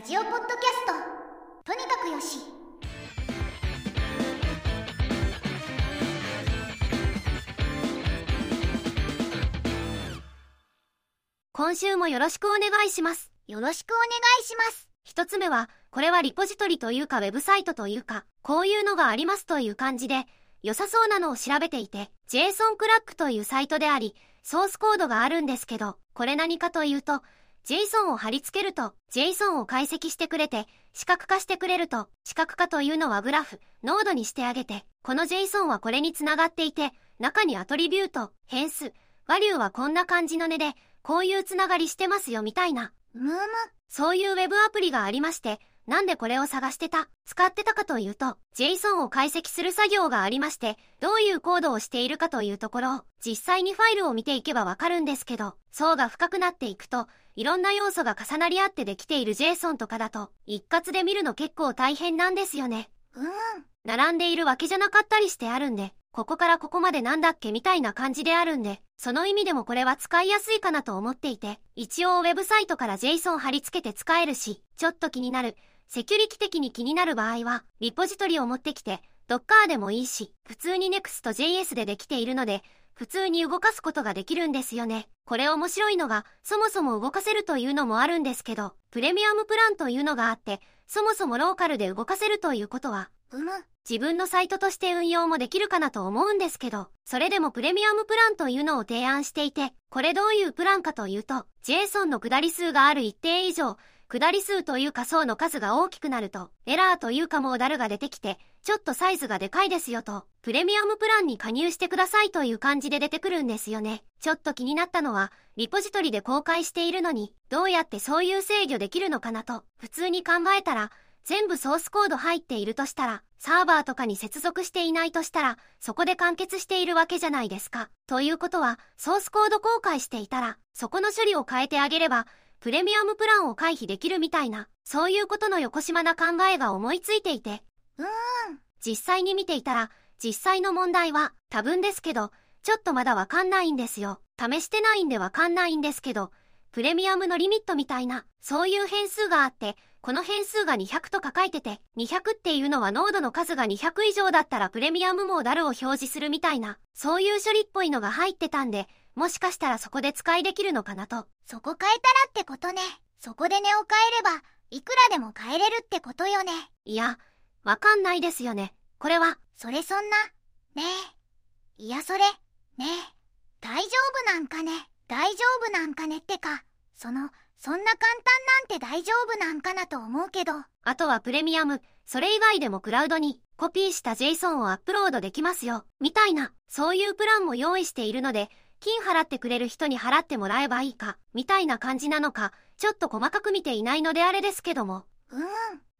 ラジオポッドキャスト。とにかくよし。今週もよろしくお願いします。よろしくお願いします。一つ目は、これはリポジトリというかウェブサイトというか、こういうのがありますという感じで、良さそうなのを調べていて、JSON クラックというサイトであり、ソースコードがあるんですけど、これ何かというと、JSON を貼り付けると、JSON を解析してくれて、視覚化してくれると、視覚化というのはグラフ、ノードにしてあげて、この JSON はこれにつながっていて、中にアトリビュート、変数、ワリューはこんな感じの値で、こういうつながりしてますよみたいな。むむそういうウェブアプリがありまして、なんでこれを探してた、使ってたかというと、JSON を解析する作業がありまして、どういうコードをしているかというところを、実際にファイルを見ていけばわかるんですけど、層が深くなっていくと、いろんな要素が重なり合ってできている JSON とかだと、一括で見るの結構大変なんですよね。うん。並んでいるわけじゃなかったりしてあるんで、ここからここまでなんだっけみたいな感じであるんで、その意味でもこれは使いやすいかなと思っていて、一応ウェブサイトから JSON 貼り付けて使えるし、ちょっと気になる、セキュリティ的に気になる場合は、リポジトリを持ってきて、Docker でもいいし、普通に Next.js でできているので、普通に動かすことができるんですよね。これ面白いのが、そもそも動かせるというのもあるんですけど、プレミアムプランというのがあって、そもそもローカルで動かせるということは、うむ自分のサイトとして運用もできるかなと思うんですけど、それでもプレミアムプランというのを提案していて、これどういうプランかというと、JSON の下り数がある一定以上、下り数というか層の数が大きくなると、エラーというかモーダルが出てきて、ちょっとサイズがでかいですよと、プレミアムプランに加入してくださいという感じで出てくるんですよね。ちょっと気になったのは、リポジトリで公開しているのに、どうやってそういう制御できるのかなと、普通に考えたら、全部ソースコード入っているとしたら、サーバーとかに接続していないとしたら、そこで完結しているわけじゃないですか。ということは、ソースコード公開していたら、そこの処理を変えてあげれば、プレミアムプランを回避できるみたいな、そういうことの横島な考えが思いついていて、うーん実際に見ていたら、実際の問題は多分ですけど、ちょっとまだわかんないんですよ。試してないんでわかんないんですけど、プレミアムのリミットみたいな、そういう変数があって、この変数が200とか書いてて、200っていうのはノードの数が200以上だったらプレミアムモーダルを表示するみたいな、そういう処理っぽいのが入ってたんで、もしかしたらそこで使いできるのかなと。そこ変えたらってことね。そこで値を変えればいくらでも変えれるってことよね。いや、わかんないですよね。これは、それそんな。ねえ。いやそれ。ねえ。大丈夫なんかね大丈夫なんかねってかそのそんな簡単なんて大丈夫なんかなと思うけど。あとはプレミアム、それ以外でもクラウドにコピーした JSON をアップロードできますよ、みたいな、そういうプランも用意しているので、金払ってくれる人に払ってもらえばいいか、みたいな感じなのか、ちょっと細かく見ていないのであれですけども、うーん。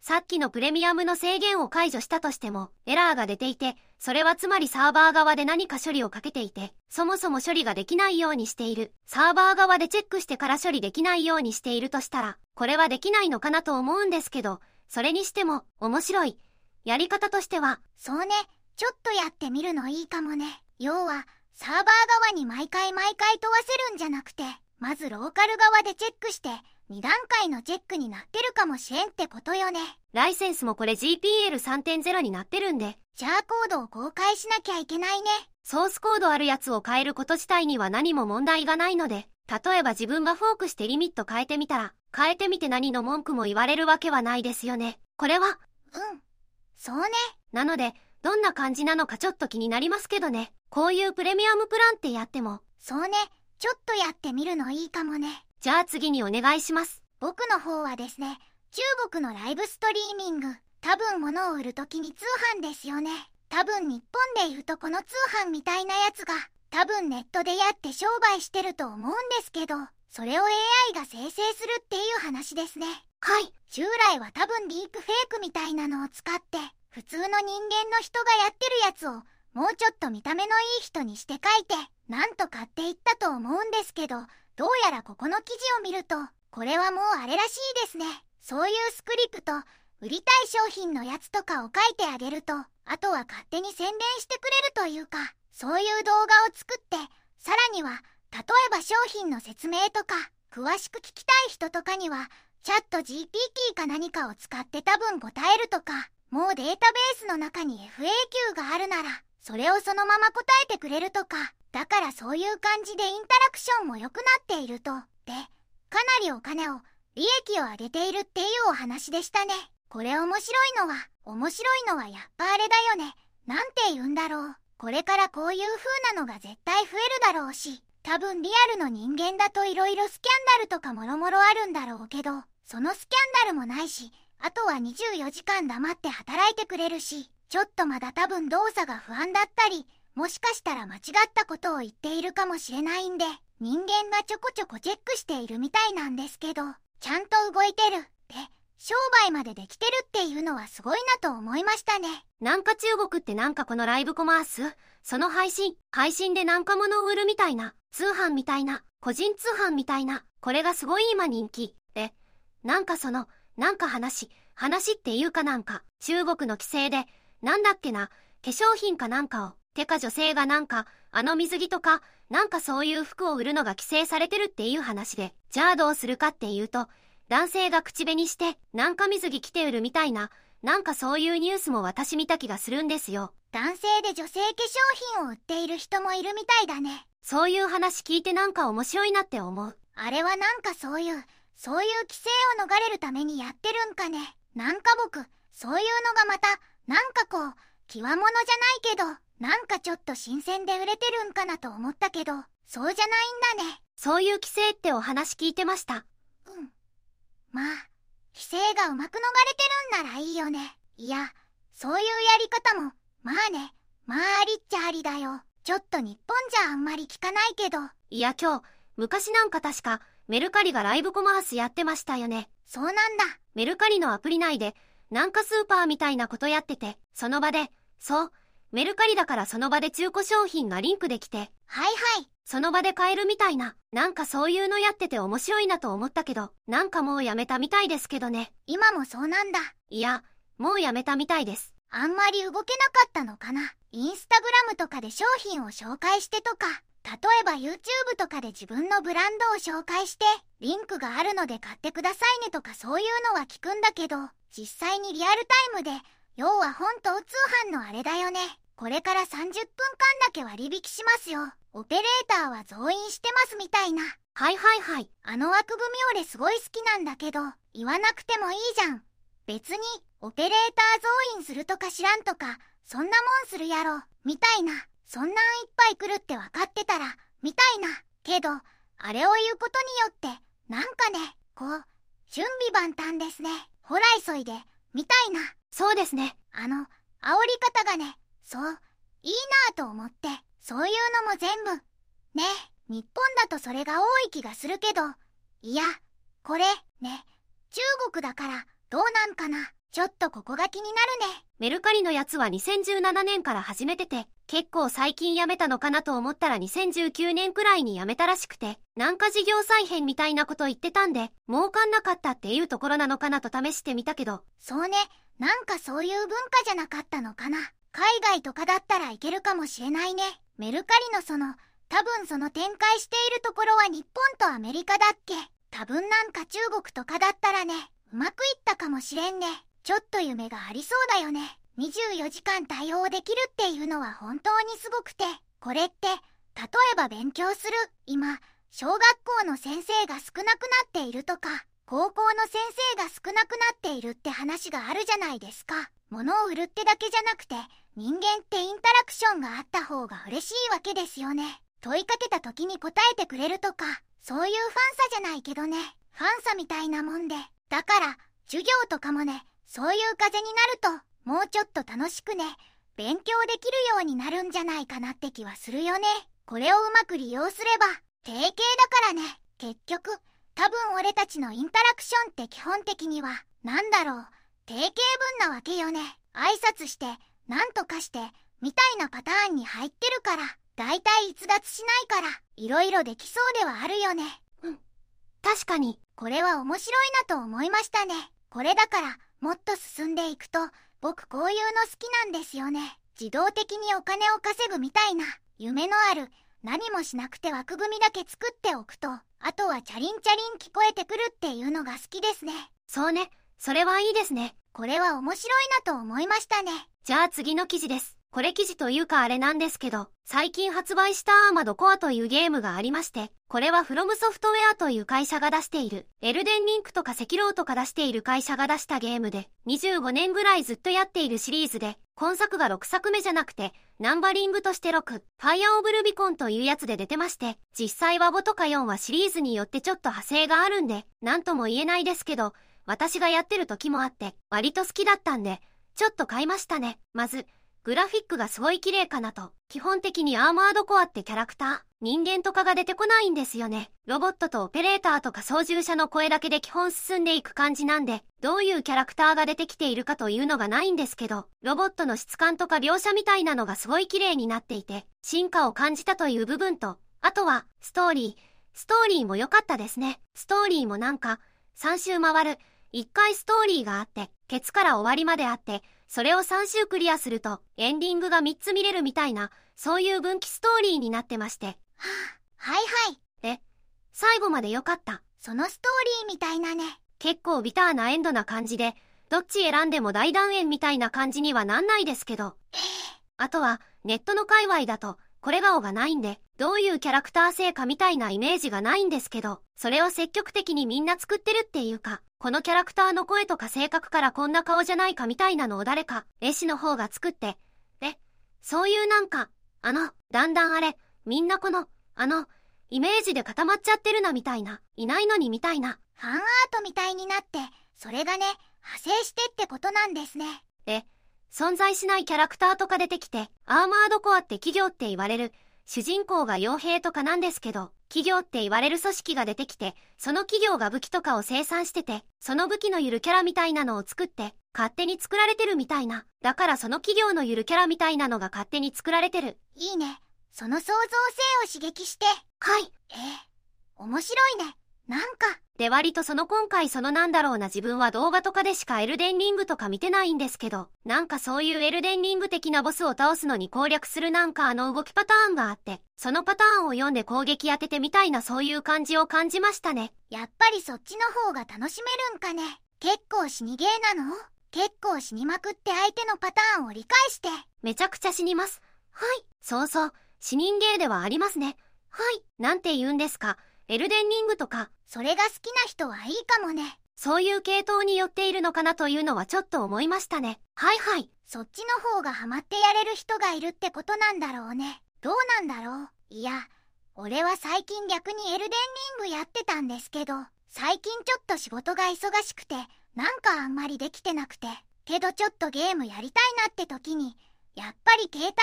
さっきのプレミアムの制限を解除したとしても、エラーが出ていて、それはつまりサーバー側で何か処理をかけていて、そもそも処理ができないようにしている。サーバー側でチェックしてから処理できないようにしているとしたら、これはできないのかなと思うんですけど、それにしても、面白い。やり方としては、そうねちょっとやってみるのいいかもね要はサーバー側に毎回毎回問わせるんじゃなくてまずローカル側でチェックして2段階のチェックになってるかもしれんってことよね。ライセンスもこれ GPL3.0 になってるんで、じゃあコードを公開しなきゃいけないね。ソースコードあるやつを変えること自体には何も問題がないので、例えば自分がフォークしてリミット変えてみたら、変えてみて何の文句も言われるわけはないですよね。これは、うん。そうね。なので、どんな感じなのかちょっと気になりますけどね。こういうプレミアムプランってやっても、そうね。ちょっとやってみるのいいかもねじゃあ次にお願いします。僕の方はですね中国のライブストリーミング多分物を売るときに通販ですよね多分日本で言うとこの通販みたいなやつが多分ネットでやって商売してると思うんですけどそれを AI が生成するっていう話ですねはい。従来は多分ディープフェイクみたいなのを使って普通の人間の人がやってるやつをもうちょっと見た目のいい人にして書いてなんとかって言ったと思うんですけどどうやらここの記事を見るとこれはもうあれらしいですね。そういうスクリプト売りたい商品のやつとかを書いてあげるとあとは勝手に宣伝してくれるというかそういう動画を作ってさらには例えば商品の説明とか詳しく聞きたい人とかにはチャット GPT か何かを使って多分答えるとか、もうデータベースの中に FAQ があるなら、それをそのまま答えてくれるとか、だからそういう感じでインタラクションも良くなっていると。で、かなりお金を、利益を上げているっていうお話でしたね。これ面白いのは、面白いのはやっぱあれだよね。なんて言うんだろう。これからこういう風なのが絶対増えるだろうし、多分リアルの人間だと色々スキャンダルとかもろもろあるんだろうけど、そのスキャンダルもないし、あとは24時間黙って働いてくれるし、ちょっとまだ多分動作が不安だったり、もしかしたら間違ったことを言っているかもしれないんで、人間がちょこちょこチェックしているみたいなんですけど、ちゃんと動いてる。で、商売までできてるっていうのはすごいなと思いましたね。なんか中国ってなんかこのライブコマースその配信、配信でなんか物を売るみたいな、通販みたいな、個人通販みたいな、これがすごい今人気。で、なんかその、なんか話、話っていうかなんか、中国の規制で、なんだっけな、化粧品かなんかを、てか女性がなんか、あの水着とか、なんかそういう服を売るのが規制されてるっていう話で、じゃあどうするかっていうと、男性が口紅して、なんか水着着て売るみたいな、なんかそういうニュースも私見た気がするんですよ。男性で女性化粧品を売っている人もいるみたいだね。そういう話聞いてなんか面白いなって思う。あれはなんかそういう、そういう規制を逃れるためにやってるんかね。なんか僕、そういうのがまた、なんかこう、極物じゃないけど、なんかちょっと新鮮で売れてるんかなと思ったけど、そうじゃないんだね。そういう規制ってお話聞いてました。まあ、規制がうまく逃れてるんならいいよね。いや、そういうやり方も、まあね、まあありっちゃありだよ。ちょっと日本じゃあんまり聞かないけど。いや今日、昔なんか確か、メルカリがライブコマースやってましたよね。そうなんだ。メルカリのアプリ内で、なんかスーパーみたいなことやってて、その場で、そう、メルカリだからその場で中古商品がリンクできて、はいはい。その場で買えるみたいな、なんかそういうのやってて面白いなと思ったけど、なんかもうやめたみたいですけどね。今もそうなんだ。いや、もうやめたみたいです。あんまり動けなかったのかな。インスタグラムとかで商品を紹介してとか、例えば YouTube とかで自分のブランドを紹介して、リンクがあるので買ってくださいねとかそういうのは聞くんだけど、実際にリアルタイムで、要は本当通販のあれだよね。これから30分間だけ割引しますよ。オペレーターは増員してますみたいな。はいはいはい。あの枠組み俺すごい好きなんだけど、言わなくてもいいじゃん。別に、オペレーター増員するとか知らんとか、そんなもんするやろ、みたいな。そんなんいっぱい来るって分かってたら、みたいな。けど、あれを言うことによって、なんかね、こう、準備万端ですね。ほら急いで、みたいな。そうですね。あの、煽り方がね、そう、いいなぁと思って。そういうのも全部。ね日本だとそれが多い気がするけど。いや、これ、ね、中国だから、どうなんかな。ちょっとここが気になるね。メルカリのやつは2017年から始めてて、結構最近やめたのかなと思ったら2019年くらいにやめたらしくて、なんか事業再編みたいなこと言ってたんで、儲かんなかったっていうところなのかなと試してみたけど。そうね、なんかそういう文化じゃなかったのかな。海外とかだったらいけるかもしれないね。メルカリのその、多分その展開しているところは日本とアメリカだっけ多分なんか中国とかだったらね、うまくいったかもしれんね。ちょっと夢がありそうだよね。24時間対応できるっていうのは本当にすごくて、これって、例えば勉強する、今、小学校の先生が少なくなっているとか、高校の先生が少なくなっているって話があるじゃないですか。物を売るってだけじゃなくて、人間ってインタラクションがあった方が嬉しいわけですよね。問いかけた時に答えてくれるとか、そういうファンサじゃないけどね、ファンサみたいなもんで。だから、授業とかもね、そういう風になると、もうちょっと楽しくね、勉強できるようになるんじゃないかなって気はするよね。これをうまく利用すれば、定型だからね、結局、多分俺たちのインタラクションって基本的には、なんだろう、定型文なわけよね。挨拶して、なんとかして、みたいなパターンに入ってるから、だいたい逸脱しないから、いろいろできそうではあるよね。うん。確かに。これは面白いなと思いましたね。これだから、もっと進んでいくと、僕こういうの好きなんですよね。自動的にお金を稼ぐみたいな、夢のある、何もしなくて枠組みだけ作っておくと、あとはチャリンチャリン聞こえてくるっていうのが好きですね。そうね。それはいいですね。これは面白いなと思いましたね。じゃあ次の記事です。これ記事というかあれなんですけど、最近発売したアーマドコアというゲームがありまして、これはフロムソフトウェアという会社が出している、エルデンリンクとか赤狼とか出している会社が出したゲームで、25年ぐらいずっとやっているシリーズで、今作が6作目じゃなくて、ナンバリングとして6、ファイアオブルビコンというやつで出てまして、実際は5とか4はシリーズによってちょっと派生があるんで、なんとも言えないですけど、私がやってる時もあって、割と好きだったんで、ちょっと買いましたね。まず、グラフィックがすごい綺麗かなと。基本的にアーマードコアってキャラクター、人間とかが出てこないんですよね。ロボットとオペレーターとか操縦者の声だけで基本進んでいく感じなんで、どういうキャラクターが出てきているかというのがないんですけど、ロボットの質感とか描写みたいなのがすごい綺麗になっていて、進化を感じたという部分と、あとは、ストーリー。ストーリーも良かったですね。ストーリーもなんか、3周回る、1回ストーリーがあって、ケツから終わりまであって、それを3周クリアすると、エンディングが3つ見れるみたいな、そういう分岐ストーリーになってまして。はあ、はいはい。え、最後までよかった。そのストーリーみたいなね。結構ビターなエンドな感じで、どっち選んでも大団円みたいな感じにはなんないですけど。あとは、ネットの界隈だと、これ顔がないんで、どういうキャラクター性かみたいなイメージがないんですけど、それを積極的にみんな作ってるっていうか、このキャラクターの声とか性格からこんな顔じゃないかみたいなのを誰か、絵師の方が作って、え、そういうなんか、あの、だんだんあれ、みんなこの、あの、イメージで固まっちゃってるなみたいな、いないのにみたいな。ファンアートみたいになって、それがね、派生してってことなんですね。え、存在しないキャラクターとか出てきて、アーマードコアって企業って言われる、主人公が傭兵とかなんですけど、企業って言われる組織が出てきて、その企業が武器とかを生産してて、その武器のゆるキャラみたいなのを作って、勝手に作られてるみたいな。だからその企業のゆるキャラみたいなのが勝手に作られてる。いいね。その創造性を刺激して。はい。ええ面白いね。なんか。で割とその今回そのなんだろうな自分は動画とかでしかエルデンリングとか見てないんですけど、なんかそういうエルデンリング的なボスを倒すのに攻略するなんかあの動きパターンがあって、そのパターンを読んで攻撃当ててみたいなそういう感じを感じましたね。やっぱりそっちの方が楽しめるんかね。結構死にゲーなの？結構死にまくって相手のパターンを理解して。めちゃくちゃ死にます。はい。そうそう。死人ゲーではありますね。はい。なんて言うんですか。エルデンリングとか。それが好きな人はいいかもね。そういう系統によっているのかなというのはちょっと思いましたね。はいはい。そっちの方がハマってやれる人がいるってことなんだろうね。どうなんだろう。いや、俺は最近逆にエルデンリングやってたんですけど、最近ちょっと仕事が忙しくて、なんかあんまりできてなくて。けどちょっとゲームやりたいなって時に、やっぱり携帯ゲー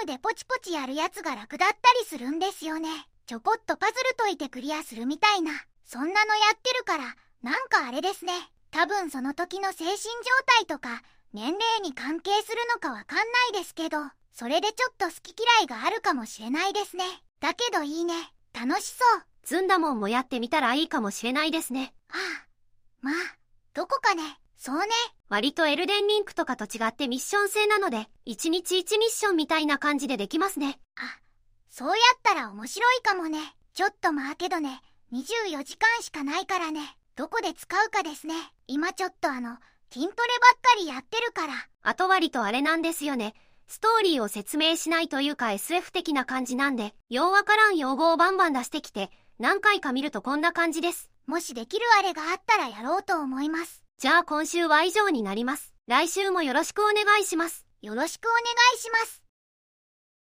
ムでポチポチやるやつが楽だったりするんですよね。ちょこっとパズル解いてクリアするみたいな、そんなのやってるから、なんかあれですね。多分その時の精神状態とか、年齢に関係するのかわかんないですけど、それでちょっと好き嫌いがあるかもしれないですね。だけどいいね。楽しそう。ずんだもんもやってみたらいいかもしれないですね。はあ。まあ、どこかね。そうね。割とエルデンリンクとかと違ってミッション制なので、1日1ミッションみたいな感じでできますね。あ、そうやったら面白いかもね。ちょっとまあけどね、24時間しかないからね。どこで使うかですね。今ちょっとあの、筋トレばっかりやってるから。あと割とあれなんですよね。ストーリーを説明しないというか SF 的な感じなんで、ようわからん用語をバンバン出してきて、何回か見るとこんな感じです。もしできるあれがあったらやろうと思います。じゃあ今週は以上になります。来週もよろしくお願いします。よろしくお願いします。